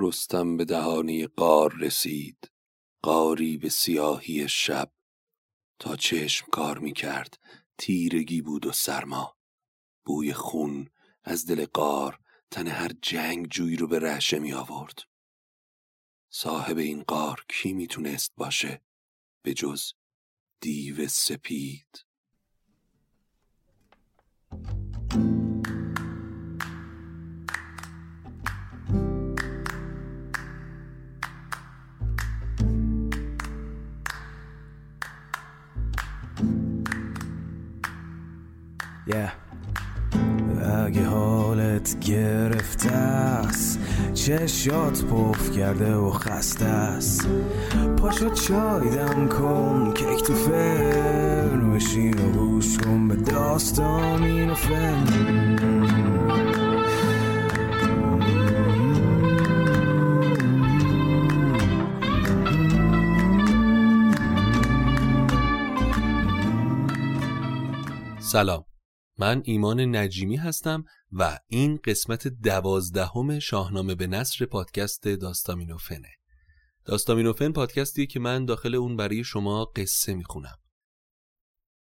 رستم به دهانی قار رسید قاری به سیاهی شب. تا چشم کار می کرد تیرگی بود و سرما. بوی خون از دل قار تن هر جنگ جوی رو به رهشه می آورد صاحب این قار کی می‌تونست باشه؟ به جز دیو سپید. Yeah. اگه حالت گرفته است چشات پف کرده و خسته است. پاشو چای دم کن کیک تو فرن بشین و گوش کن به داستان این و سلام. من ایمان نجیمی هستم و این قسمت دوازدهم شاهنامه به نصر پادکست داستامینوفنه. داستامینوفن پادکستیه که من داخل اون برای شما قصه می‌خونم.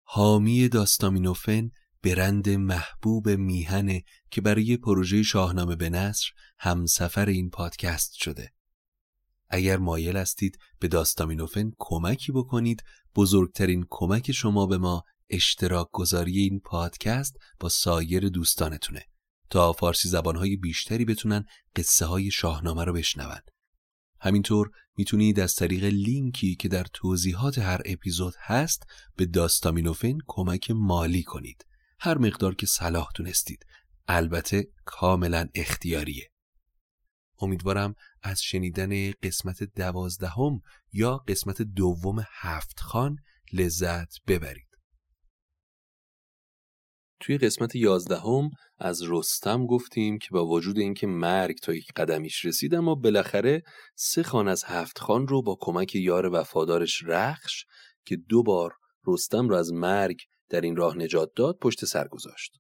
حامی داستامینوفن برند محبوب میهنه که برای پروژه شاهنامه به نصر همسفر این پادکست شده. اگر مایل هستید به داستامینوفن کمکی بکنید بزرگترین کمک شما به ما اشتراک گذاری این پادکست با سایر دوستانتونه تا فارسی زبانهای بیشتری بتونن قصه های شاهنامه رو بشنون. همینطور می‌تونید از طریق لینکی که در توضیحات هر اپیزود هست به داستامینوفن کمک مالی کنید. هر مقدار که صلاح دونستید البته کاملا اختیاریه. امیدوارم از شنیدن قسمت دوازدهم یا قسمت دوم هفت خان لذت ببرید. توی قسمت یازدهم از رستم گفتیم که با وجود اینکه مرگ تا یک قدمیش رسید اما بالاخره سه خان از هفت خان رو با کمک یار وفادارش رخش که دو بار رستم رو از مرگ در این راه نجات داد پشت سر گذاشت.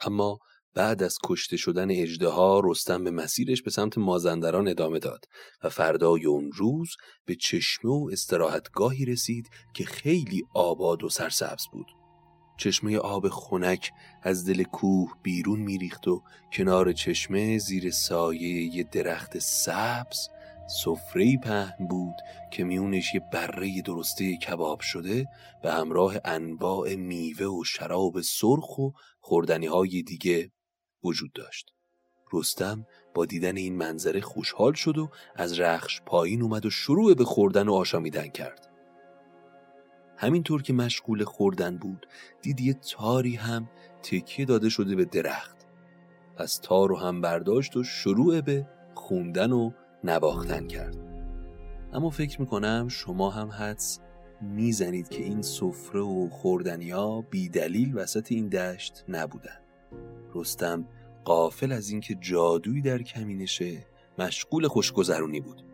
اما بعد از کشته شدن اجده رستم به مسیرش به سمت مازندران ادامه داد و فردای اون روز به چشمه و استراحتگاهی رسید که خیلی آباد و سرسبز بود. چشمه آب خنک از دل کوه بیرون میریخت و کنار چشمه زیر سایه یه درخت سبز سفره پهن بود که میونش یه بره درسته کباب شده به همراه انواع میوه و شراب سرخ و خوردنی های دیگه وجود داشت. رستم با دیدن این منظره خوشحال شد و از رخش پایین اومد و شروع به خوردن و آشامیدن کرد. همینطور که مشغول خوردن بود دید یه تاری هم تکیه داده شده به درخت. پس تار رو هم برداشت و شروع به خوندن و نواختن کرد. اما فکر می‌کنم شما هم حدس می‌زنید که این سفره و خوردنیا بی دلیل وسط این دشت نبودن. رستم قافل از اینکه جادویی در کمینشه مشغول خوشگذرونی بود.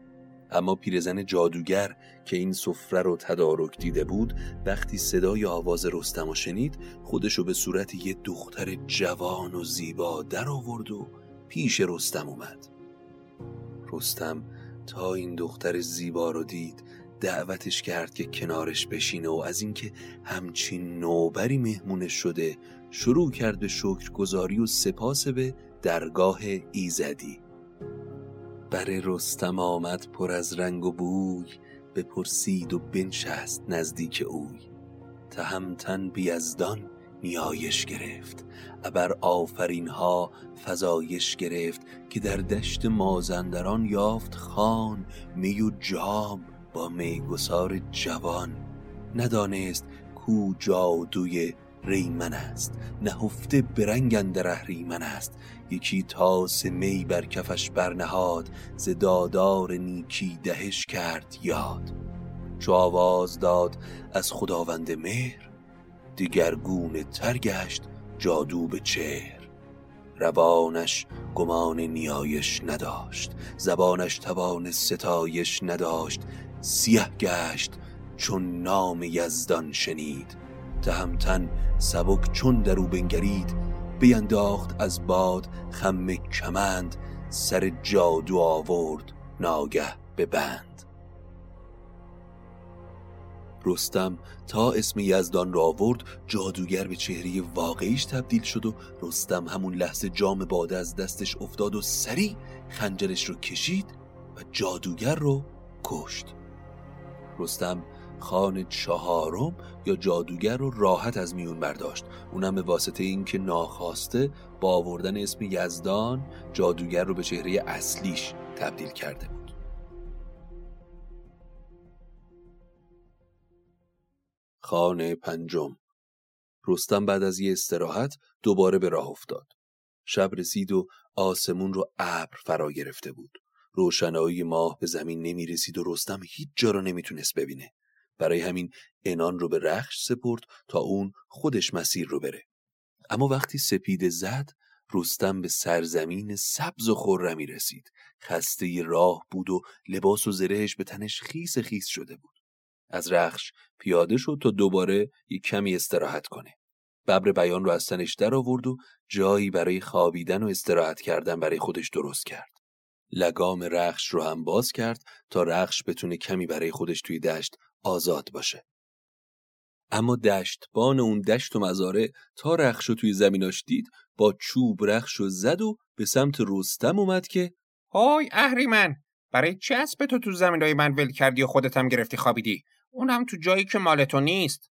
اما پیرزن جادوگر که این سفره رو تدارک دیده بود وقتی صدای آواز رستم شنید خودشو به صورت یه دختر جوان و زیبا در آورد و پیش رستم اومد. رستم تا این دختر زیبا رو دید دعوتش کرد که کنارش بشینه و از اینکه همچین نوبری مهمونش شده شروع کرد به شکرگزاری و سپاس به درگاه ایزدی. بر رستم آمد پر از رنگ و بوی بپرسید و بنشست نزدیک اوی. تهمتن بیزدان نیایش گرفت ابر آفرین ها فزایش گرفت که در دشت مازندران یافت خان می و جام با میگسار جوان. ندانست کو جادوی ریمن است نهفته برنگ اندر اهریمن است. یکی تاس می بر کفش برنهاد ز دادار نیکی دهش کرد یاد. چو آواز داد از خداوند مهر دیگرگونه تر گشت جادو به چهر. روانش گمان نیایش نداشت زبانش توان ستایش نداشت سیه گشت چون نام یزدان شنید. تهمتن سبک چون درو بنگرید بینداخت از باد خم کمند سر جادو آورد ناگه به بند. رستم تا اسم یزدان را آورد جادوگر به چهره واقعیش تبدیل شد و رستم همون لحظه جام باده از دستش افتاد و سریع خنجرش رو کشید و جادوگر رو کشت. رستم خان چهارم یا جادوگر رو راحت از میون برداشت. اونم به واسطه اینکه ناخواسته با آوردن اسم یزدان جادوگر رو به چهره اصلیش تبدیل کرده بود. خانه پنجم. رستم بعد از یه استراحت دوباره به راه افتاد. شب رسید و آسمون رو ابر فرا گرفته بود. روشنایی ماه به زمین نمی رسید و رستم هیچ جا رو نمی‌تونست ببینه. برای همین انان رو به رخش سپرد تا اون خودش مسیر رو بره. اما وقتی سپید زد رستم به سرزمین سبز و خرمی رسید. خسته راه بود و لباس و زرهش به تنش خیس خیس شده بود. از رخش پیاده شد تا دوباره یک کمی استراحت کنه. ببر بیان رو از تنش در آورد و جایی برای خوابیدن و استراحت کردن برای خودش درست کرد. لگام رخش رو هم باز کرد تا رخش بتونه کمی برای خودش توی دشت آزاد باشه. اما دشت بان اون دشت و مزاره تا رخش توی زمیناش دید با چوب رخش رو زد و به سمت رستم اومد که های اهریمن برای چه اسب تو تو زمینای من ول کردی و خودت هم گرفتی خوابیدی؟ اون هم تو جایی که مال تو نیست.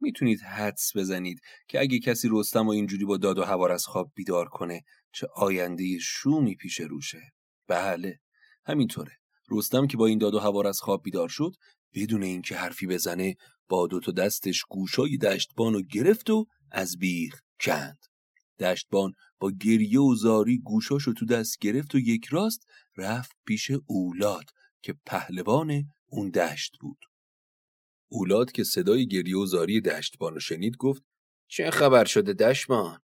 می‌تونید حدس بزنید که اگه کسی رستم و اینجوری با داد و هوار از خواب بیدار کنه چه آینده شومی پیش روشه؟ بله همینطوره. رستم که با این داد و هوار از خواب بیدار شد بدون اینکه حرفی بزنه با دو تا دستش گوشای دشتبان رو گرفت و از بیخ کند دشتبان با گریه و زاری گوشاشو تو دست گرفت و یک راست رفت پیش اولاد که پهلوان اون دشت بود اولاد که صدای گریه و زاری دشتبان رو شنید گفت چه خبر شده دشتبان؟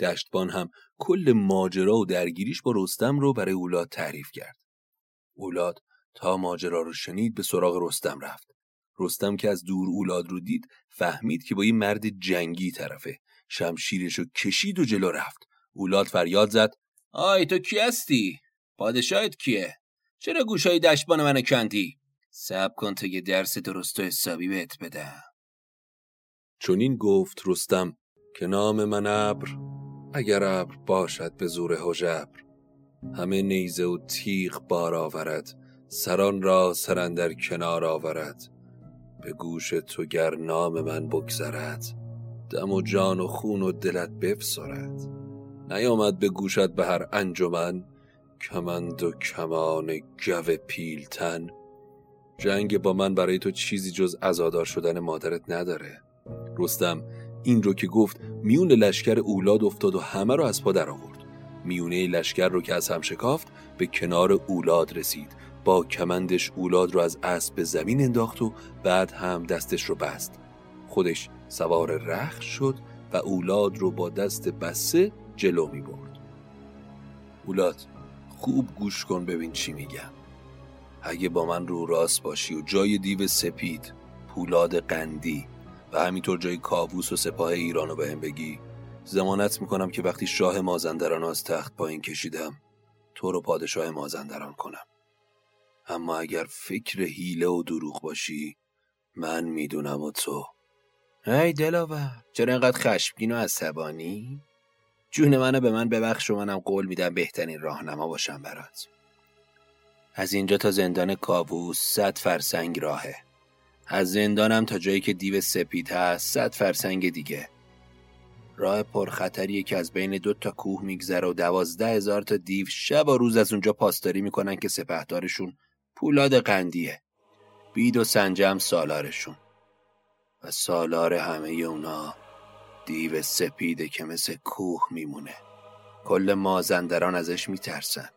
دشتبان هم کل ماجرا و درگیریش با رستم رو برای اولاد تعریف کرد. اولاد تا ماجرا رو شنید به سراغ رستم رفت. رستم که از دور اولاد رو دید فهمید که با یه مرد جنگی طرفه. شمشیرش رو کشید و جلو رفت. اولاد فریاد زد آی تو کی هستی؟ پادشاهت کیه؟ چرا گوشای دشتبان منو کندی؟ سب کن تا یه درس درست و حسابی بهت بدم چونین گفت رستم که نام من ابر اگر ابر باشد به زور حجبر همه نیزه و تیغ بار آورد سران را سرندر کنار آورد. به گوش تو گر نام من بگذرد دم و جان و خون و دلت بفسرد. نیامد به گوشت به هر انجمن کمند و کمان گو پیلتن. جنگ با من برای تو چیزی جز ازادار شدن مادرت نداره. رستم این رو که گفت میون لشکر اولاد افتاد و همه رو از پا در آورد. میونه لشکر رو که از هم شکافت به کنار اولاد رسید. با کمندش اولاد رو از اسب به زمین انداخت و بعد هم دستش رو بست. خودش سوار رخ شد و اولاد رو با دست بسته جلو می برد. اولاد خوب گوش کن ببین چی میگم. اگه با من رو راست باشی و جای دیو سپید پولاد قندی و همینطور جای کاووس و سپاه ایران رو بهم بگی زمانت می‌کنم که وقتی شاه مازندران از تخت پایین کشیدم تو رو پادشاه مازندران کنم. اما اگر فکر هیله و دروغ باشی من می‌دونم و تو. ای دلاور چرا اینقدر خشمگین و عصبانی؟ جون منو به من ببخش و منم قول میدم بهترین راهنما باشم برات. از اینجا تا زندان کاووس صد فرسنگ راهه. از زندانم تا جایی که دیو سپید هست صد فرسنگ دیگه. راه پرخطریه که از بین دو تا کوه میگذره و دوازده هزار تا دیو شب و روز از اونجا پاسداری می‌کنن که سپهدارشون پولاد قندیه. بید و سنجم سالارشون. و سالار همه اونا دیو سپیده که مثل کوه میمونه. کل مازندران ازش میترسن.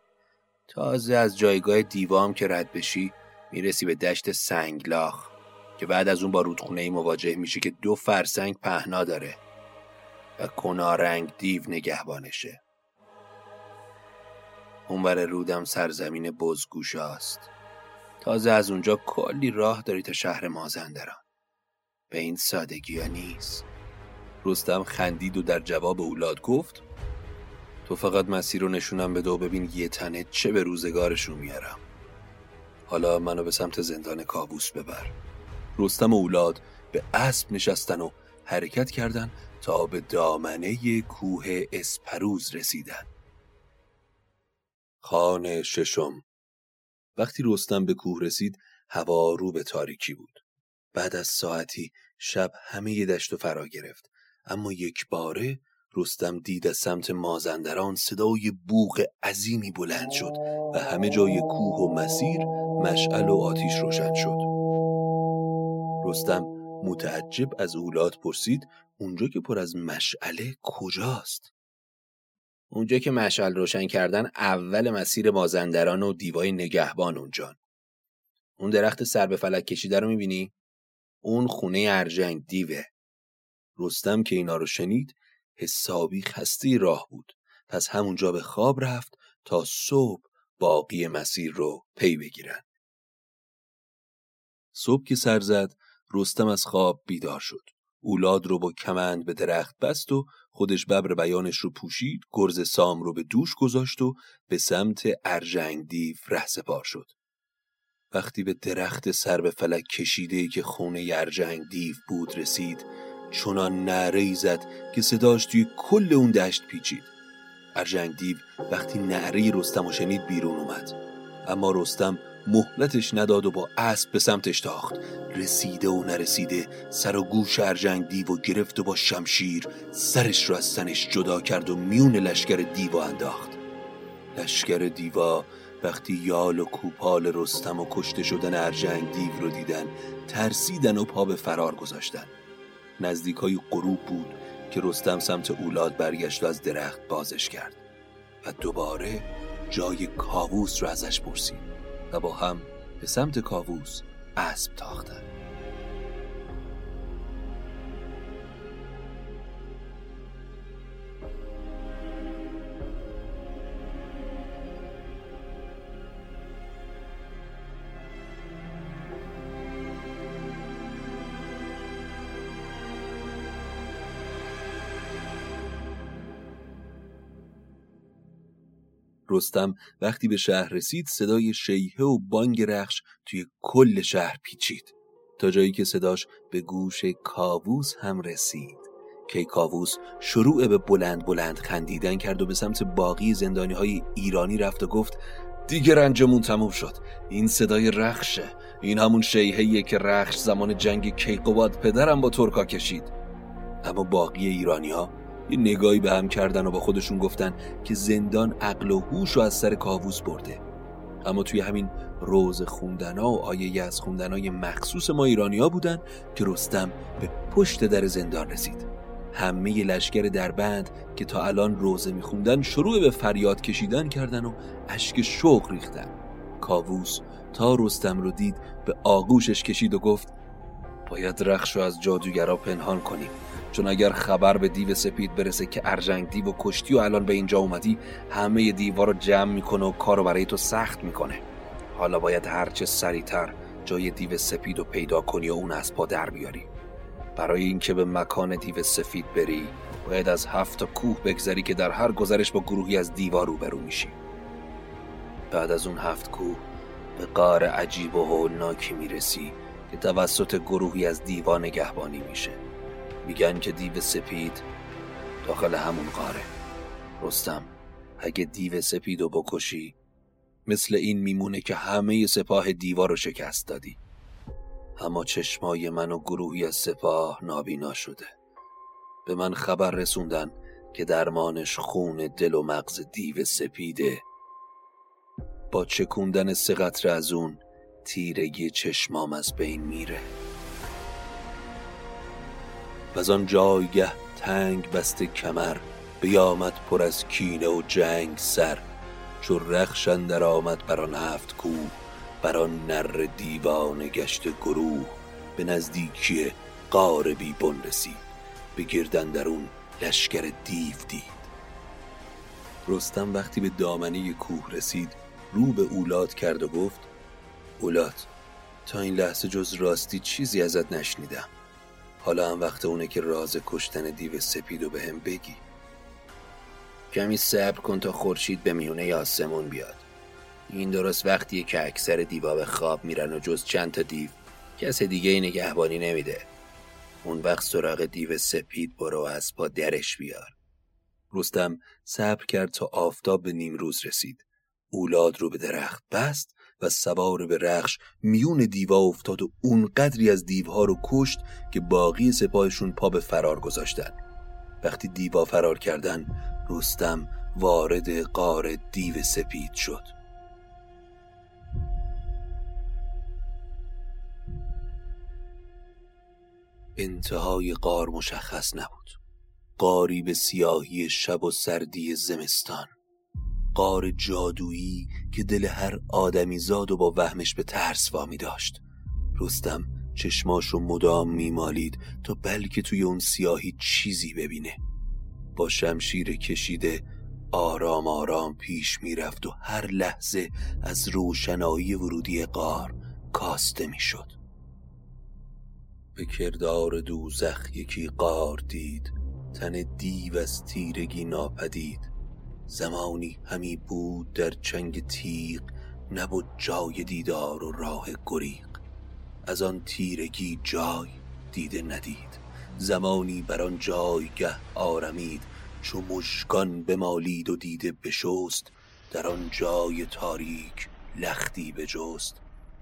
تازه از جایگاه دیوام که رد بشی می‌رسی به دشت سنگلاخ. که بعد از اون با رودخونه مواجه میشه که دو فرسنگ پهنا داره. و کنارنگ دیو نگهبانشه. اونور رودم سرزمین بزگوشاست. تازه از اونجا کلی راه داری تا شهر مازندران. به این سادگی ها نیست. رستم خندید و در جواب اولاد گفت تو فقط مسیر رو نشونم بده و ببین یه تنه چه به روزگارشون میارم. حالا منو به سمت زندان کابوس ببر. رستم و اولاد به اسب نشستن و حرکت کردن تا به دامنه کوه اسپروز رسیدن. خانه ششم. وقتی رستم به کوه رسید هوا رو به تاریکی بود. بعد از ساعتی شب همه دشت و فرا گرفت. اما یک باره رستم دید از سمت مازندران صدای بوغ عظیمی بلند شد و همه جای کوه و مسیر مشعل و آتیش روشن شد. رستم متعجب از اولاد پرسید اونجا که پر از مشعله کجاست؟ اونجا که مشعل روشن کردن اول مسیر مازندران و دیوای نگهبان اونجان اون درخت سر به فلک کشیده رو می‌بینی؟ اون خونه ارجنگ دیوه. رستم که اینا رو شنید حسابی خسته راه بود. پس همونجا به خواب رفت تا صبح باقی مسیر رو پی بگیرن. صبح که سر زد رستم از خواب بیدار شد. اولاد رو با کمند به درخت بست و خودش ببر بیانش رو پوشید گرز سام رو به دوش گذاشت و به سمت ارجنگ دیو ره سپار شد. وقتی به درخت سر به فلک کشیده که خونه ارجنگ دیو بود رسید چنان نعره زد که صداش توی کل اون دشت پیچید. ارجنگ دیو وقتی نعره رستم و شنید بیرون اومد. اما رستم مهلتش نداد و با اسب به سمتش تاخت. رسیده و نرسیده سر و گوش ارجنگ دیو و گرفت و با شمشیر سرش رو از سنش جدا کرد و میون لشکر دیوا انداخت. لشکر دیوا وقتی یال و کوپال رستم و کشته شدن ارجنگ دیو رو دیدن ترسیدن و پا به فرار گذاشتن. نزدیکای غروب بود که رستم سمت اولاد برگشت و از درخت بازش کرد. و دوباره جای کاووس رو ازش پرسید و با هم به سمت کاووس اسب تاختند رستم وقتی به شهر رسید صدای شیهه و بانگ رخش توی کل شهر پیچید. تا جایی که صداش به گوش کاووس هم رسید. که کاووس شروع به بلند بلند خندیدن کرد و به سمت باقی زندانی های ایرانی رفت و گفت دیگه رنجمون تموم شد. این صدای رخشه. این همون شیهیه که رخش زمان جنگ کیقوباد پدرم با ترکا کشید. اما باقی ایرانی ها یه نگاهی به هم کردن و با خودشون گفتن که زندان عقل و هوش رو از سر کاووس برده. اما توی همین روز خوندنا و آیه از خوندنای مخصوص ما ایرانیا بودن که رستم به پشت در زندان رسید. همه لشکر دربند که تا الان روزه میخوندن شروع به فریاد کشیدن کردن و اشک شوق ریختن. کاووس تا رستم رو دید به آغوشش کشید و گفت باید رخش رو از جادوگرا پنهان کنیم. چون اگر خبر به دیو سپید برسه که ارجنگ دیو و کشتی و الان به اینجا اومدی همه دیوار رو جمع می‌کنه و کارو برای تو سخت می‌کنه. حالا باید هرچه سریعتر جای دیو سپید رو پیدا کنی و اون از پا در بیاری. برای اینکه به مکان دیو سفید بری باید از هفت کوه بگذری که در هر گذرش با گروهی از دیوار روبرو میشی. بعد از اون هفت کوه به قار عجیب و هولناکی می‌رسی که توسط گروهی از دیوا نگهبانی میشه. میگن که دیو سپید داخل همون قاره رستم اگه دیو سپید رو بکشی مثل این میمونه که همه سپاه دیوا رو شکست دادی. اما چشمای من و گروهی از سپاه نابینا شده. به من خبر رسوندن که درمانش خون دل و مغز دیو سپیده. با چکوندن سه قطره از اون تیرگی چشمام از بین میره. و از آن جایگه تنگ بسته کمر بیامد پر از کینه و جنگ سر. چو رخشن در آمد بر آن هفت کوه بر آن نر دیوانه گشت گروه. به نزدیکی قار بن رسید به گردن درون لشکر دیو دید. رستم وقتی به دامنه کوه رسید رو به اولاد کرد و گفت اولاد تا این لحظه جز راستی چیزی ازت نشنیدم. حالا هم وقت اونه که راز کشتن دیو سپید و به هم بگی. کمی صبر کن تا خورشید به میونه آسمون بیاد. این درست وقتیه که اکثر دیوا به خواب میرن و جز چند تا دیو. کس دیگه ای نگهبانی نمیده. اون وقت سراغ دیو سپید برو از پا درش بیار. رستم صبر کرد تا آفتاب به نیمروز رسید. اولاد رو به درخت بست و سوار به رخش میون دیوا افتاد و اونقدری از دیوها رو کشت که باقی سپاهشون پا به فرار گذاشتن. وقتی دیوا فرار کردن رستم وارد قار دیو سپید شد. انتهای قار مشخص نبود. قاری به سیاهی شب و سردی زمستان. قار جادویی که دل هر آدمی زاد و با وهمش به ترس وامی داشت. رستم چشماشو مدام میمالید تا بلکه توی اون سیاهی چیزی ببینه. با شمشیر کشیده آرام آرام پیش می‌رفت و هر لحظه از روشنایی ورودی قار کاسته می‌شد. به کردار دوزخ یکی قار دید تن دیو از تیرگی ناپدید. زمانی همی بود در چنگ تیغ نبود جای دیدار و راه گریق. از آن تیرگی جای دیده ندید. زمانی بر آن جایگه آرمید. چو مشکان بمالید و دیده بشست در آن جای تاریک لختی بجست.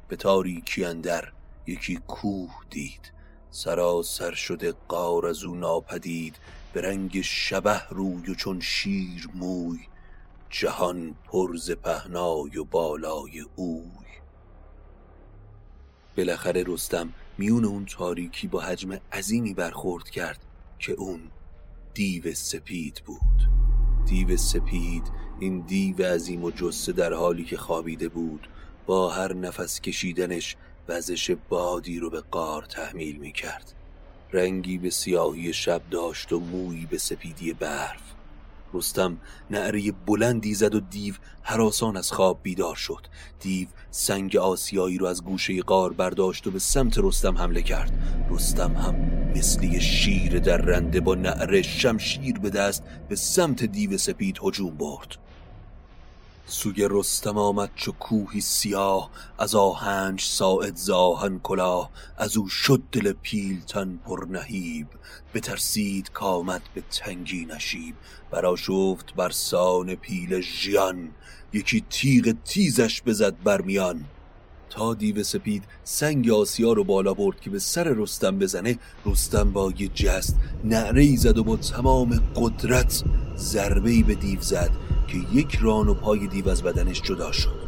به تاریکی اندر یکی کوه دید. سراسر شده قار از او ناپدید. به رنگ شبه روی و چون شیر موی جهان پرز پهنای و بالای اوی. بالاخره رستم میون اون تاریکی با حجم عظیمی برخورد کرد که اون دیو سپید بود. دیو سپید این دیو عظیم و جسه در حالی که خوابیده بود با هر نفس کشیدنش وزش بادی رو به قار تحمیل می کرد رنگی به سیاهی شب داشت و مویی به سپیدی برف. رستم نعره بلندی زد و دیو حراسان از خواب بیدار شد. دیو سنگ آسیایی رو از گوشه قار برداشت و به سمت رستم حمله کرد. رستم هم مثلی شیر در رنده با نعره شمشیر به دست به سمت دیو سپید هجوم برد. سوی رستم آمد چو کوهی سیاه از آهنج ساعد زاهن کلاه. از او شد دل پیلتن پر نهیب بترسید کامد به تنگی نشیب. برا شفت بر سان پیل ژیان یکی تیغ تیزش بزد برمیان تا دیو سپید سنگ آسیا رو بالا برد که به سر رستم بزنه رستم با یه جست نعره زد و با تمام قدرت ضربه به دیو زد. که یک ران و پای دیو از بدنش جدا شد.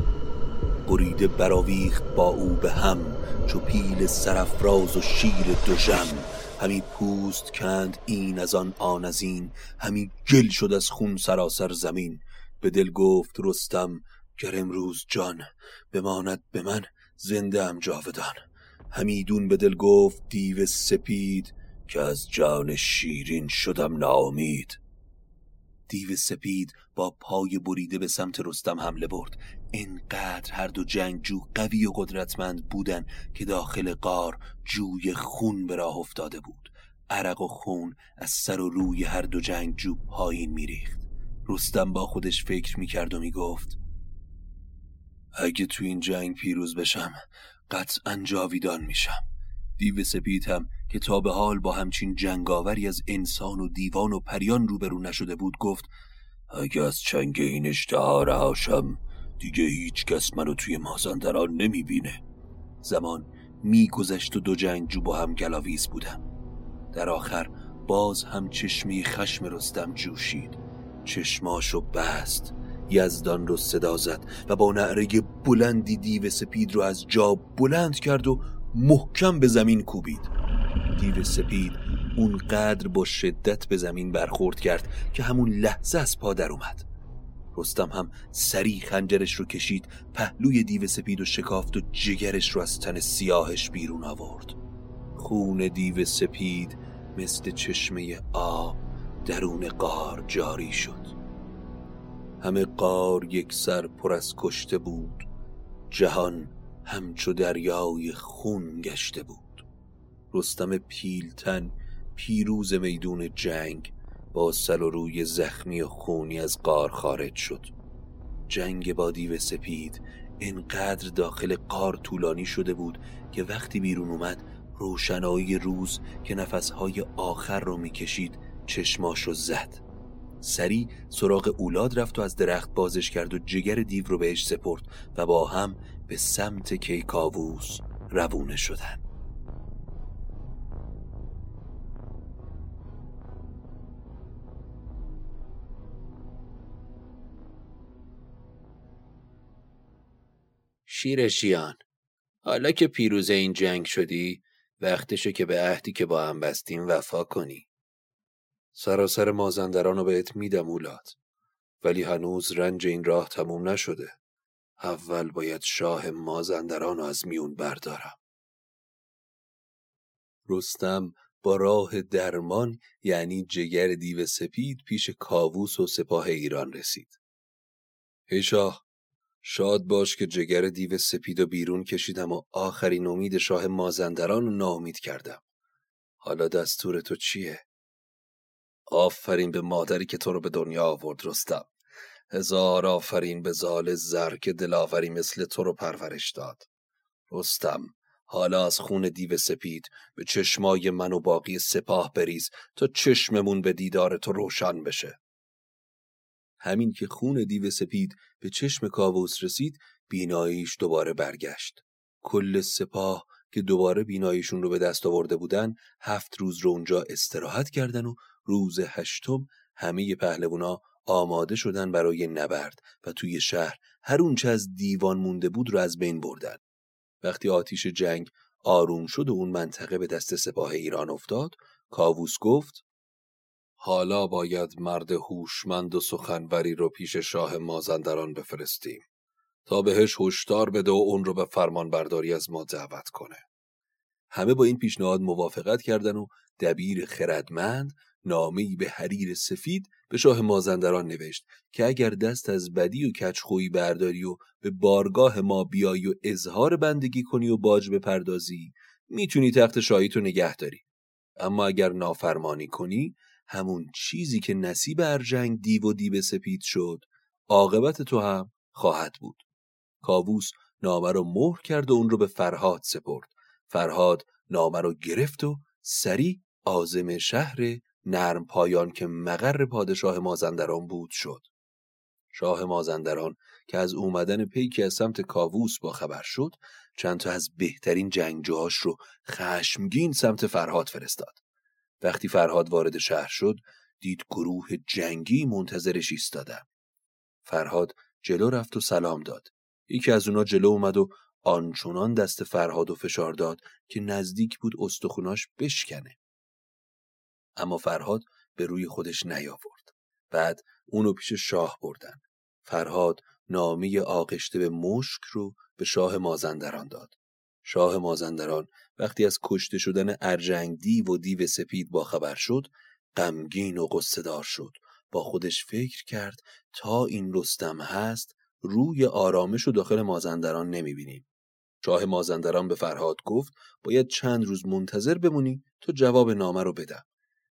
بریده براویخت با او به هم چو پیل سرفراز و شیر دوژم. همی پوست کند این از آن آن از این همی گل شد از خون سراسر زمین. به دل گفت رستم گر امروز جان بماند به من زنده ام جاودان. همیدون به دل گفت دیو سپید که از جان شیرین شدم ناامید. دیو سپید با پای بریده به سمت رستم حمله برد. انقدر هر دو جنگجو قوی و قدرتمند بودن که داخل قار جوی خون به راه افتاده بود. عرق و خون از سر و روی هر دو جنگجو پایین میریخت. رستم با خودش فکر می‌کرد و می‌گفت اگه تو این جنگ پیروز بشم قطعا جاویدان میشم. دیو سپید هم که تا به حال با همچین جنگاوری از انسان و دیوان و پریان روبرو نشده بود گفت اگه از چنگ این اشتها رهاشم دیگه هیچ کس منو توی مازندران نمی‌بینه. زمان میگذشت و دو جنگجو با هم گلاویز بودن در آخر باز هم چشمی خشم رستم جوشید. چشماشو بست یزدان رو صدا زد و با نعره بلندی دیو سپید رو از جا بلند کرد و محکم به زمین کوبید. دیو سپید اونقدر با شدت به زمین برخورد کرد که همون لحظه از پا در اومد. رستم هم سری خنجرش رو کشید پهلوی دیو سپید و شکافت و جگرش رو از تن سیاهش بیرون آورد. خون دیو سپید مثل چشمه آب درون قار جاری شد. همه قار یک سر پر از کشته بود. جهان همچو دریای خون گشته بود. رستم پیلتن پیروز میدون جنگ با سر و روی زخمی و خونی از قار خارج شد. جنگ با دیو سپید انقدر داخل قار طولانی شده بود که وقتی بیرون اومد روشنایی روز که نفسهای آخر رو می‌کشید چشماشو زد. سری سراغ اولاد رفت و از درخت بازش کرد و جگر دیو رو بهش سپرد و با هم به سمت کیکاووس روونه شدن. شیرشیان حالا که پیروز این جنگ شدی وقتشه که به عهدی که با هم بستیم وفا کنی. سراسر مازندران رو بهت میدم اولاد. ولی هنوز رنج این راه تموم نشده. اول باید شاه مازندران رو از میون بردارم رستم با راه درمان یعنی جگر دیو سپید پیش کاووس و سپاه ایران رسید. هی شاه شاد باش که جگر دیو سپید و بیرون کشیدم و آخرین امید شاه مازندران رو ناامید کردم. حالا دستور تو چیه؟ آفرین به مادری که تو رو به دنیا آورد رستم. هزار آفرین به زال زر که دلاوری مثل تو رو پرورش داد. رستم حالا از خون دیو سپید به چشمای من و باقی سپاه بریز تا چشممون به دیدار تو روشن بشه. همین که خون دیو سپید به چشم کاووس رسید بیناییش دوباره برگشت. کل سپاه که دوباره بیناییشون رو به دست آورده بودن هفت روز رو اونجا استراحت کردن و روز هشتم همه پهلوونا آماده شدن برای نبرد و توی شهر هر اونچه از دیوان مونده بود رو از بین بردن. وقتی آتیش جنگ آروم شد و اون منطقه به دست سپاه ایران افتاد کاووس گفت حالا باید مرد هوشمند و سخنوری رو پیش شاه مازندران بفرستیم تا بهش هشدار بده و اون رو به فرمان برداری از ما دعوت کنه همه با این پیشنهاد موافقت کردن و دبیر خردمند نامه‌ای به حریر سفید به شاه مازندران نوشت که اگر دست از بدی و کچخویی برداری و به بارگاه ما بیایی و اظهار بندگی کنی و باج بپردازی می‌تونی تخت شاهی تو نگه داری. اما اگر نافرمانی کنی همون چیزی که نصیب ارجنگ دیو و دیو سپید شد عاقبت تو هم خواهد بود. کاووس نامه رو مهر کرد و اون رو به فرهاد سپرد. فرهاد نامه رو گرفت و سری آزم شهر نرم پایان که مقر پادشاه مازندران بود شد. شاه مازندران که از اومدن پیکی از سمت کاووس با خبر شد چند تا از بهترین جنگجوهاش رو خشمگین سمت فرهاد فرستاد. وقتی فرهاد وارد شهر شد دید گروه جنگی منتظرش ایستادن. فرهاد جلو رفت و سلام داد. یکی از اونا جلو اومد و آنچنان دست فرهاد و فشار داد که نزدیک بود استخوناش بشکنه. اما فرهاد به روی خودش نیاورد. بعد اونو پیش شاه بردن. فرهاد نامی آغشته به مشک رو به شاه مازندران داد. شاه مازندران وقتی از کشته شدن ارجنگ دیو و دیو سپید با خبر شد غمگین و قصدار شد با خودش فکر کرد تا این رستم هست روی آرامش و داخل مازندران نمی‌بینیم شاه مازندران به فرهاد گفت باید چند روز منتظر بمونی تا جواب نامه رو بدم.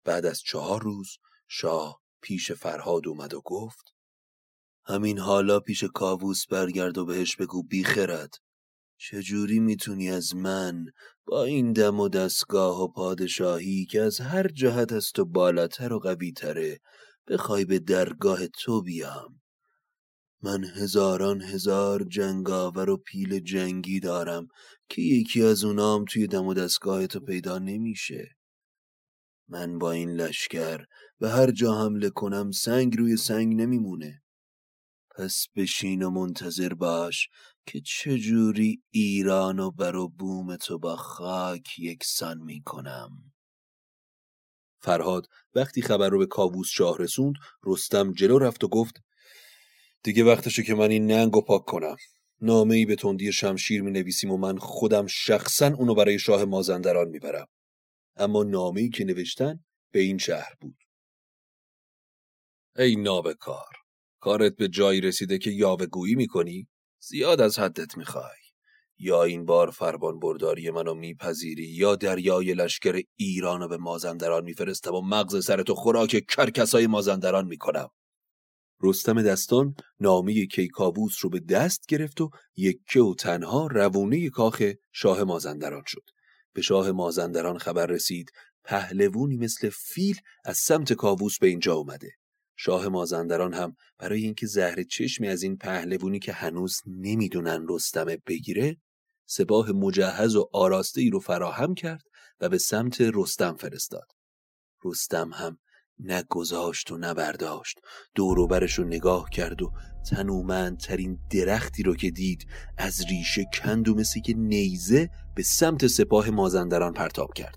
بعد از چهار روز شاه پیش فرهاد اومد و گفت همین حالا پیش کاووس برگرد و بهش بگو بیخرد چجوری می‌تونی از من با این دم و دستگاه و پادشاهی که از هر جهت از تو بالاتر و قویتره بخوای به درگاه تو بیام؟ من هزاران هزار جنگاور و پیل جنگی دارم که یکی از اونام توی دم و دستگاه تو پیدا نمیشه. من با این لشکر به هر جا حمله کنم سنگ روی سنگ نمیمونه. پس بشین و منتظر باش که چجوری ایران و بر و بوم تو با خاک یکسان می‌کنم. فرهاد وقتی خبر رو به کاووس شاه رسوند رستم جلو رفت و گفت دیگه وقتشه که من این ننگ و پاک کنم. نامه ای به تندی شمشیر می نویسیم و من خودم شخصا اونو برای شاه مازندران می‌برم. اما نامه‌ای که نوشتن به این شهر بود. ای نابکار کارت به جایی رسیده که یاوهگویی می‌کنی؟ زیاد از حدت می‌خوای. یا این بار فرمان برداری منو میپذیری یا دریای لشکر ایران رو به مازندران میفرستم و مغز سرتو خوراک کرکسای مازندران می‌کنم. رستم دستان نامه کیکاووس رو به دست گرفت و یکه و تنها روونه کاخ شاه مازندران شد. به شاه مازندران خبر رسید پهلوونی مثل فیل از سمت کاووس به اینجا اومده. شاه مازندران هم برای اینکه زهر چشمی از این پهلوونی که هنوز نمی‌دونن رستمه بگیره سپاه مجهز و آراسته ای رو فراهم کرد و به سمت رستم فرستاد. رستم هم نه گذاشت و نه برداشت دوروبرش رو نگاه کرد و تنومندترین درختی رو که دید از ریشه کند و مثل که نیزه به سمت سپاه مازندران پرتاب کرد.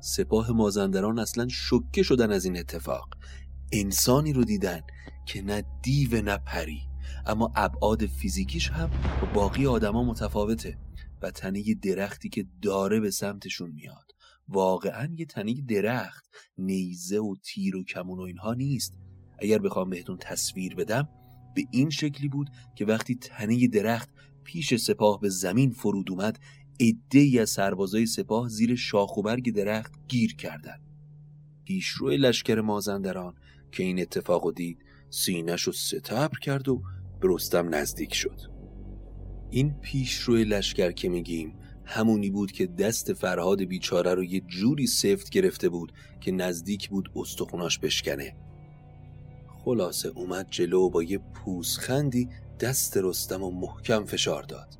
سپاه مازندران اصلا شکه شدن از این اتفاق. انسانی رو دیدن که نه دیو نه پری. اما ابعاد فیزیکیش هم با باقی آدما متفاوته و تنه درختی که داره به سمتشون میاد. واقعا یه تنه درخت نیزه و تیر و کمون و اینها نیست اگر بخوام بهتون تصویر بدم به این شکلی بود که وقتی تنه درخت پیش سپاه به زمین فرود اومد ای از سربازای سپاه زیر شاخ و برگ درخت گیر کردند. پیشرو لشکر مازندران که این اتفاق دید سینش رو ستبر کرد و به رستم نزدیک شد این پیشرو لشکر که میگیم همونی بود که دست فرهاد بیچاره رو یه جوری سفت گرفته بود که نزدیک بود استخوناش بشکنه. خلاصه اومد جلو با یه پوزخندی دست رستم و محکم فشار داد.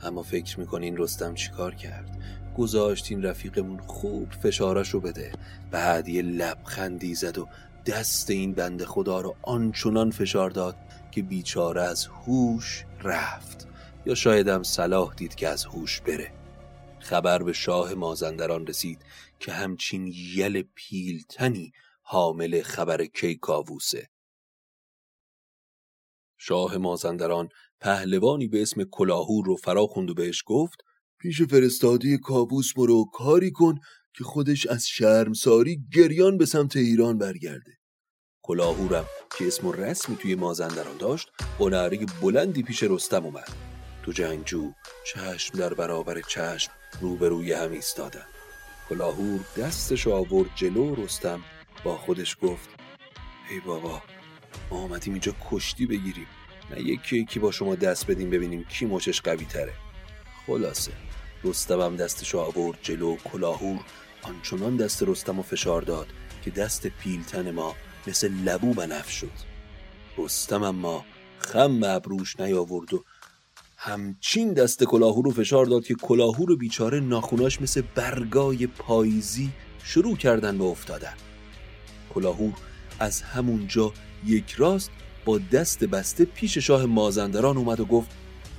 اما فکر می‌کنین رستم چیکار کرد؟ گذاشت این رفیقمون خوب فشارش رو بده. بعد یه لبخندی زد و دست این بنده خدا رو آنچنان فشار داد که بیچاره از هوش رفت. یا شایدم صلاح دید که از هوش بره. خبر به شاه مازندران رسید که همچین یل پیلتنی حامل خبر کیکاووسه شاه مازندران پهلوانی به اسم کلاهور رو فرا خوند و بهش گفت پیش فرستادی کاووس برو کاری کن که خودش از شرمساری گریان به سمت ایران برگرده. کلاهورم که اسم رسمی توی مازندران داشت نعره بلندی پیش رستم اومد. تو جنگجو چشم در برابر چشم روبروی هم ایستادن. کلاهور دستش آورد جلو رستم با خودش گفت ای بابا ما آمدیم اینجا کشتی بگیریم. نه یکی یکی با شما دست بدیم ببینیم کی مچش قوی تره. خلاصه رستمم دستش آورد جلو کلاهور آنچنان دست رستم و فشار داد که دست پیلتن ما مثل لبو بنف شد. رستم اما خم ابروش نیاورد و همچین دست کلاهو رو فشار داد که کلاهو رو بیچاره ناخوناش مثل برگای پاییزی شروع کردن به افتادن. کلاهور از همونجا یک راست با دست بسته پیش شاه مازندران اومد و گفت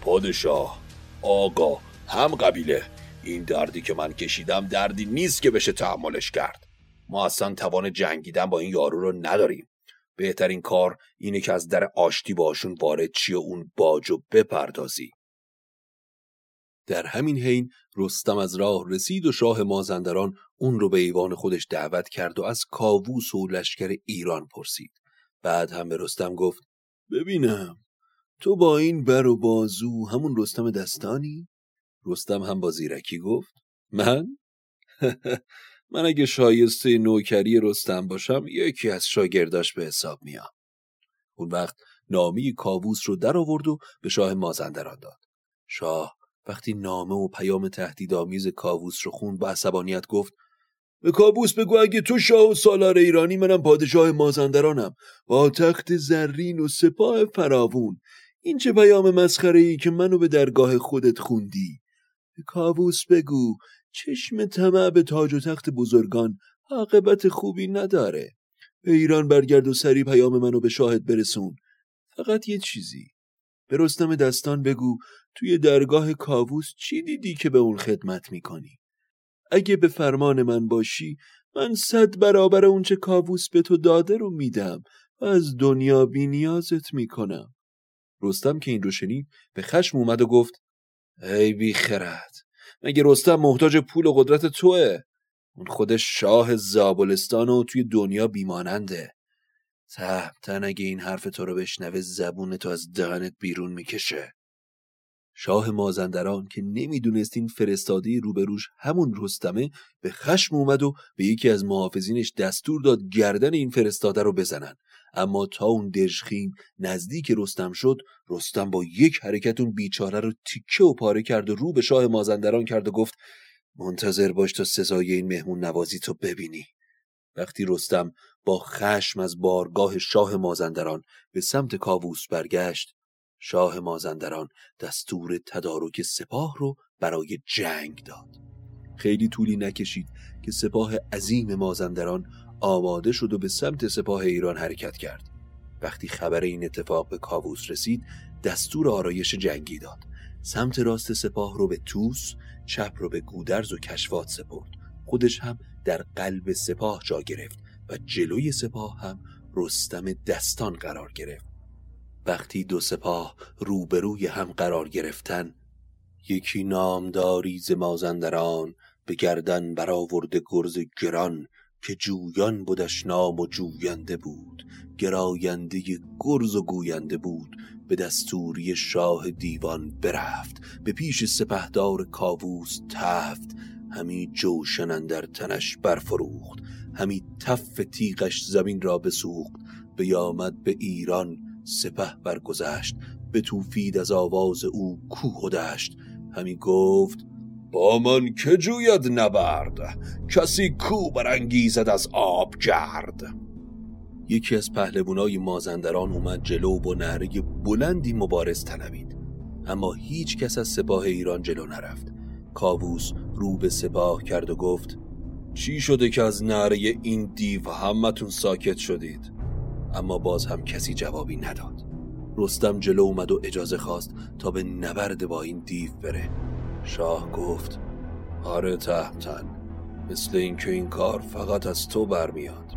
پادشاه آقا هم قبیله. این دردی که من کشیدم دردی نیست که بشه تحملش کرد. ما اصلا توان جنگیدن با این یارو رو نداریم. بهترین کار اینه که از در آشتی باشون وارد چی و اون باجو بپردازی در همین حین رستم از راه رسید و شاه مازندران اون رو به ایوان خودش دعوت کرد و از کاووس و لشکر ایران پرسید بعد هم به رستم گفت ببینم تو با این بر و بازو همون رستم دستانی؟ رستم هم با زیرکی گفت من؟ من اگه شایسته نوکری رستم باشم یکی از شاگرداش به حساب میام. اون وقت نامی کاووس رو در آورد و به شاه مازندران داد. شاه وقتی نامه و پیام تهدیدآمیز کاووس رو خوند با عصبانیت گفت به کابوس بگو اگه تو شاه و سالار ایرانی منم پادشاه مازندرانم. با تخت زرین و سپاه فراوون. این چه پیام مسخره ای که منو به درگاه خودت خوندی؟ به کاووس بگو چشم طمع به تاج و تخت بزرگان عاقبت خوبی نداره. به ایران برگرد و سری پیام منو به شاهد برسون. فقط یه چیزی. به رستم دستان بگو توی درگاه کاووس چی دیدی که به اون خدمت می‌کنی؟ اگه به فرمان من باشی من صد برابر اونچه کاووس به تو داده رو میدم و از دنیا بی نیازت می‌کنم. رستم که این رو شنید به خشم اومد و گفت ای بی خرد مگه رستم محتاج پول و قدرت توه؟ اون خودش شاه زابلستان و توی دنیا بیماننده. تهمتن اگه این حرف تو رو بشنوه زبون تو از دهنت بیرون می‌کشه. شاه مازندران که نمی‌دونست این فرستاده روبروش همون رستمه به خشم اومد و به یکی از محافظینش دستور داد گردن این فرستاده رو بزنن. اما تا اون دژخیم نزدیک رستم شد رستم با یک حرکت اون بیچاره رو تیکه و پاره کرد و رو به شاه مازندران کرد و گفت منتظر باش تا سزای این مهمون نوازی تو ببینی. وقتی رستم با خشم از بارگاه شاه مازندران به سمت کاووس برگشت شاه مازندران دستور تدارک سپاه رو برای جنگ داد. خیلی طولی نکشید که سپاه عظیم مازندران آماده شد و به سمت سپاه ایران حرکت کرد. وقتی خبر این اتفاق به کاووس رسید دستور آرایش جنگی داد. سمت راست سپاه رو به توس چپ رو به گودرز و کشوات سپرد. خودش هم در قلب سپاه جا گرفت و جلوی سپاه هم رستم دستان قرار گرفت. وقتی دو سپاه روبروی هم قرار گرفتن یکی نامداری ز مازندران به گردن برآورده گرز گران که جویان بودش نام و جوینده بود گراینده گرز و گوینده بود به دستوری شاه دیوان برفت به پیش سپهدار کاووس تفت همی جوشن در تنش برفروخت همی تف تیغش زمین را بسوخت بیامد به ایران سپه برگذشت به توفید از آواز او کوه دشت همی گفت با من که جوید نبرد؟ کسی کو برانگیزد از آب جرد یکی از پهلوانای مازندران اومد جلو با نهره بلندی مبارز طلبید. اما هیچ کس از سپاه ایران جلو نرفت. کاووس رو به سپاه کرد و گفت چی شده که از نعره این دیو همتون ساکت شدید؟ اما باز هم کسی جوابی نداد. رستم جلو اومد و اجازه خواست تا به نبرد با این دیو بره. شاه گفت آره تهمتن مثل اینکه این کار فقط از تو برمیاد.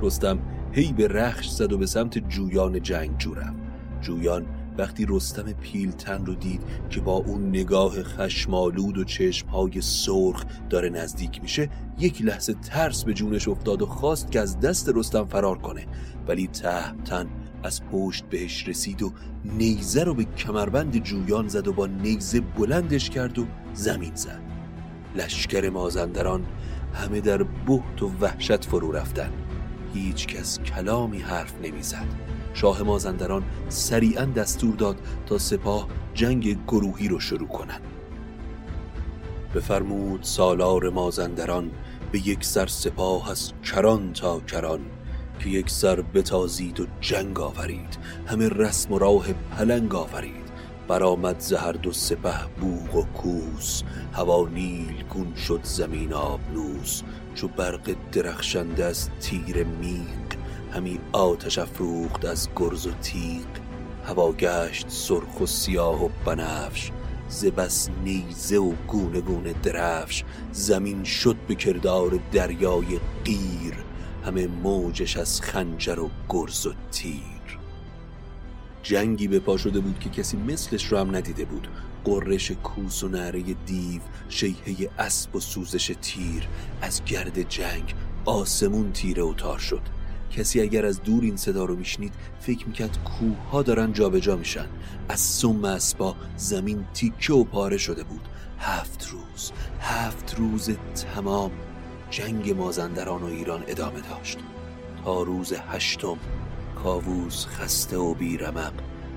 رستم هی به رخش زد و به سمت جویان جنگ جورم جویان وقتی رستم پیلتن رو دید که با اون نگاه خشمالود و چشمهای سرخ داره نزدیک میشه یک لحظه ترس به جونش افتاد و خواست که از دست رستم فرار کنه. ولی تهمتن از پشت بهش رسید و نیزه رو به کمربند جویان زد و با نیزه بلندش کرد و زمین زد. لشکر مازندران همه در بحت و وحشت فرو رفتن. هیچ کس کلامی حرف نمی‌زد. شاه مازندران سریعا دستور داد تا سپاه جنگ گروهی رو شروع کنند. بفرمود سالار مازندران به یک سر سپاه از کران تا کران. که یک سر بتازید و جنگ آورید. همه رسم و راه پلنگ آورید. برآمد زهر دو سپه بوغ و کوس. هوا نیل گون شد زمین آبنوس. چو برق درخشنده از تیر میق همی آتش افروخت از گرز و تیغ. هوا گشت سرخ و سیاه و بنفش. ز بس نیزه و گونه گونه درفش. زمین شد به کردار دریای قیر. همه موجش از خنجر و گرز و تیر. جنگی به پا شده بود که کسی مثلش رو هم ندیده بود. قررش کوس و نره دیو شیهه اسب و سوزش تیر. از گرد جنگ آسمون تیره و تار شد. کسی اگر از دور این صدا رو میشنید فکر می‌کرد کوه ها دارن جابجا جا میشن. از سم اسبا زمین تیکه و پاره شده بود. هفت روز هفت روز تمام. جنگ مازندران و ایران ادامه داشت. تا روز هشتم کاووس خسته و بیرمق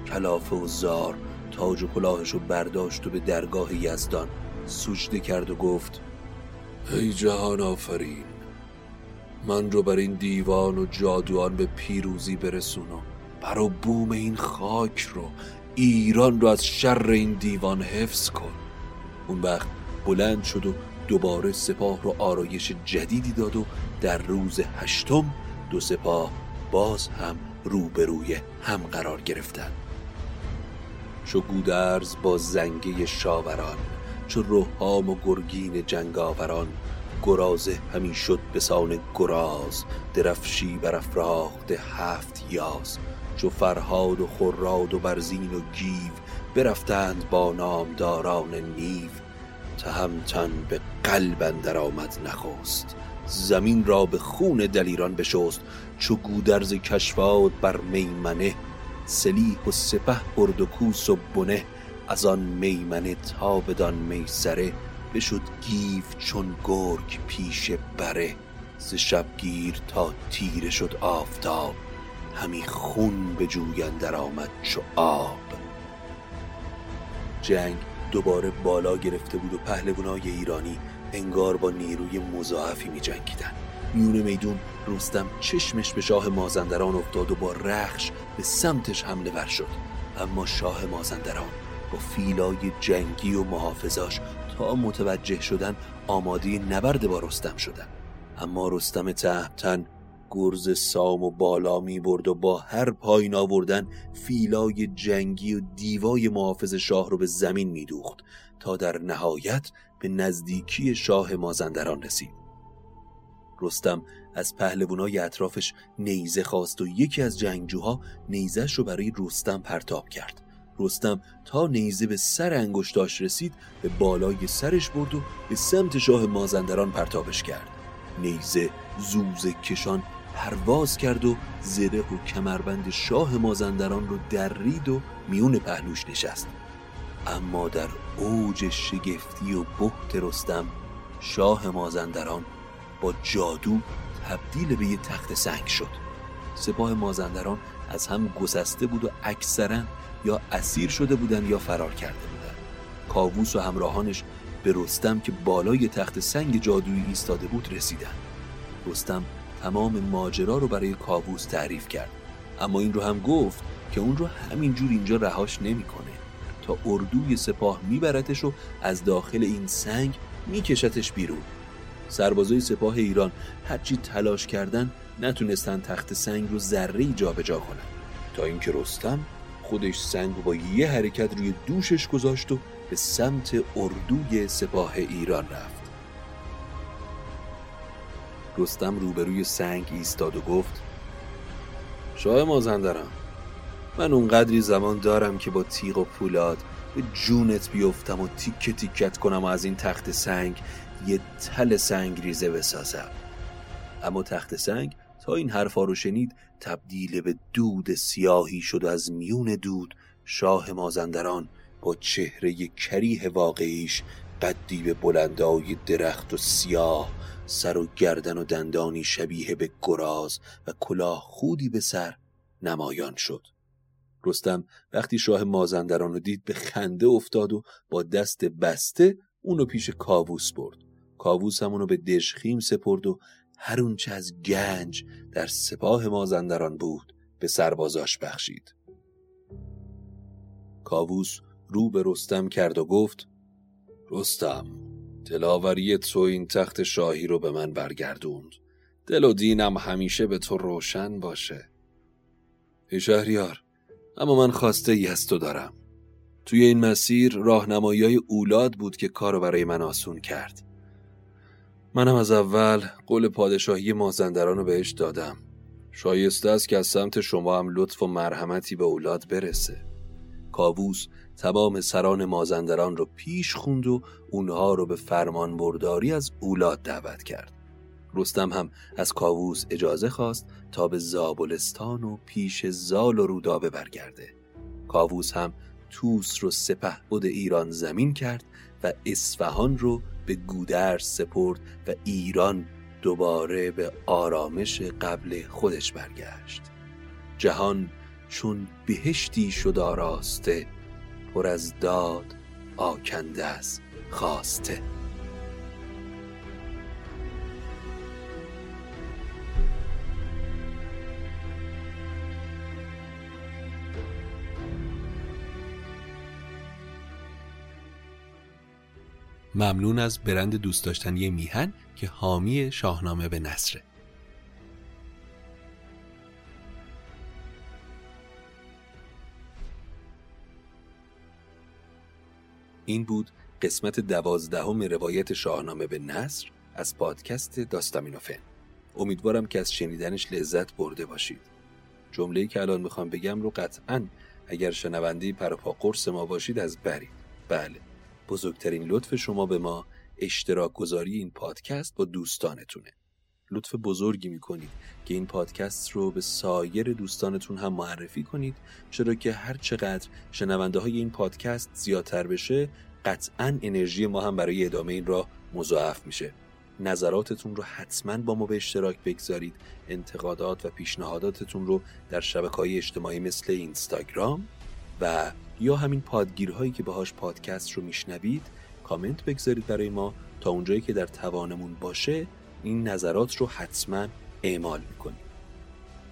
کلافه و زار تاج و کلاهش برداشت و به درگاه یزدان سجده کرد و گفت ای جهان آفرین من رو بر این دیوان و جادوان به پیروزی برسون و برا بوم این خاک رو ایران رو از شر این دیوان حفظ کن. اون وقت بلند شد و دوباره سپاه رو آرایش جدیدی داد و در روز هشتم دو سپاه باز هم روبروی هم قرار گرفتن چو گودرز با زنگه شاوران چو روحام و گرگین جنگاوران گرازه همی شد به سان گراز درفشی برافراخت هفت یاز. چو فرهاد و خراد و برزین و گیو برفتند با نامداران نیو تهمتن به قلب اندر آمد نخست زمین را به خون دلیران بشست چو گودرز کشواد بر میمنه سلیح و سپه برد و کوس و بنه از آن میمنه تا بدان میسره بشد گیف چون گرگ پیش بره ز شبگیر تا تیره شد آفتاب همی خون به جویان در آمد چو آب. جنگ دوباره بالا گرفته بود و پهلوانای ایرانی انگار با نیروی مضاعفی می جنگیدن. میون میدون رستم چشمش به شاه مازندران افتاد و با رخش به سمتش حمله ور شد. اما شاه مازندران با فیلای جنگی و محافظاش تا متوجه شدن آماده نبرد با رستم شدن. اما رستم تهمتن گرز سام و بالا می برد و با هر پایین آوردن فیلای جنگی و دیوای محافظ شاه رو به زمین می دوخت تا در نهایت به نزدیکی شاه مازندران رسید رستم از پهلوانای اطرافش نیزه خواست و یکی از جنگجوها نیزش رو برای رستم پرتاب کرد. رستم تا نیزه به سر انگشتاش رسید به بالای سرش برد و به سمت شاه مازندران پرتابش کرد. نیزه زوزه کشان پرواز کرد و زره و کمربند شاه مازندران رو درید و میون پهلوش نشست. اما در اوج شگفتی و بحت رستم شاه مازندران با جادو تبدیل به یه تخت سنگ شد. سپاه مازندران از هم گسسته بود و اکثرا یا اسیر شده بودن یا فرار کرده بودن کاووس و همراهانش به رستم که بالای تخت سنگ جادویی ایستاده بود رسیدن رستم تمام ماجرا رو برای کاووس تعریف کرد. اما این رو هم گفت که اون رو همینجور اینجا رهاش نمی‌کنه. تا اردوی سپاه میبرتش و از داخل این سنگ میکشتش بیرون. سربازای سپاه ایران هرچی تلاش کردن نتونستن تخت سنگ رو ذره جابجا کنن. تا اینکه رستم خودش سنگ با یه حرکت روی دوشش گذاشت و به سمت اردوی سپاه ایران رفت. رستم روبروی سنگ ایستاد و گفت شاه مازندران من اونقدری زمان دارم که با تیغ و پولاد به جونت بیفتم و تیکه تیکت کنم و از این تخت سنگ یه تل سنگ ریزه بسازم. اما تخت سنگ تا این حرفا رو شنید تبدیل به دود سیاهی شد و از میون دود شاه مازندران با چهره کریه واقعیش قدی به بلندای درخت و سیاه سر و گردن و دندانی شبیه به گراز و کلاه خودی به سر نمایان شد. رستم وقتی شاه مازندران رو دید به خنده افتاد و با دست بسته اونو پیش کاووس برد. کاووس همونو به دژخیم سپرد و هر اونچه از گنج در سپاه مازندران بود به سربازاش بخشید. کاووس رو به رستم کرد و گفت رستم دلاوری تو این تخت شاهی رو به من برگردوند. دل و دینم همیشه به تو روشن باشه. ای شهریار اما من خواسته ای از تو دارم. توی این مسیر راهنمایی اولاد بود که کارو برای من آسون کرد. منم از اول قول پادشاهی مازندران رو بهش دادم. شایسته است که از سمت شما هم لطف و مرحمتی به اولاد برسه. کاووس تمام سران مازندران رو پیش خوند و اونها رو به فرمان برداری از اولاد دعوت کرد. رستم هم از کاووس اجازه خواست تا به زابلستان و پیش زال و رودابه برگرده. کاووس هم توس رو سپه بود ایران زمین کرد و اصفهان رو به گودرز سپرد و ایران دوباره به آرامش قبل خودش برگشت. جهان چون بهشتی شد آراسته پر از داد آکنده از خواسته. ممنون از برند دوست داشتنی میهن که حامی شاهنامه به نصره این بود قسمت دوازدهم روایت شاهنامه به نصر از پادکست داستامینوفن امیدوارم که از شنیدنش لذت برده باشید. جمله‌ای که الان می‌خوام بگم رو قطعا اگر شنونده پرپا قرص ما باشید از برید. بله بزرگترین لطف شما به ما اشتراک گذاری این پادکست با دوستانتونه. لطف بزرگی می‌کنید که این پادکست رو به سایر دوستانتون هم معرفی کنید چرا که هر چقدر شنونده های این پادکست زیادتر بشه قطعا انرژی ما هم برای ادامه این راه مضاعف میشه. نظراتتون رو حتما با ما به اشتراک بگذارید. انتقادات و پیشنهاداتتون رو در شبکه های اجتماعی مثل اینستاگرام و یا همین پادگیرهایی که باهاش پادکست رو میشنوید کامنت بگذارید برای ما تا اونجایی که در توانمون باشه. این نظرات رو حتما اعمال می‌کنیم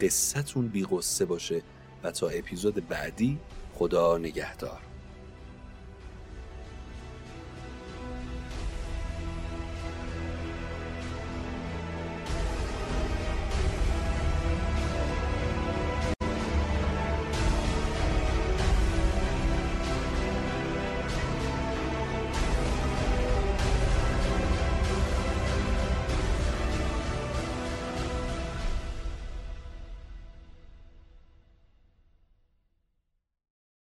قصتون بی باشه و تا اپیزود بعدی خدا نگهدار.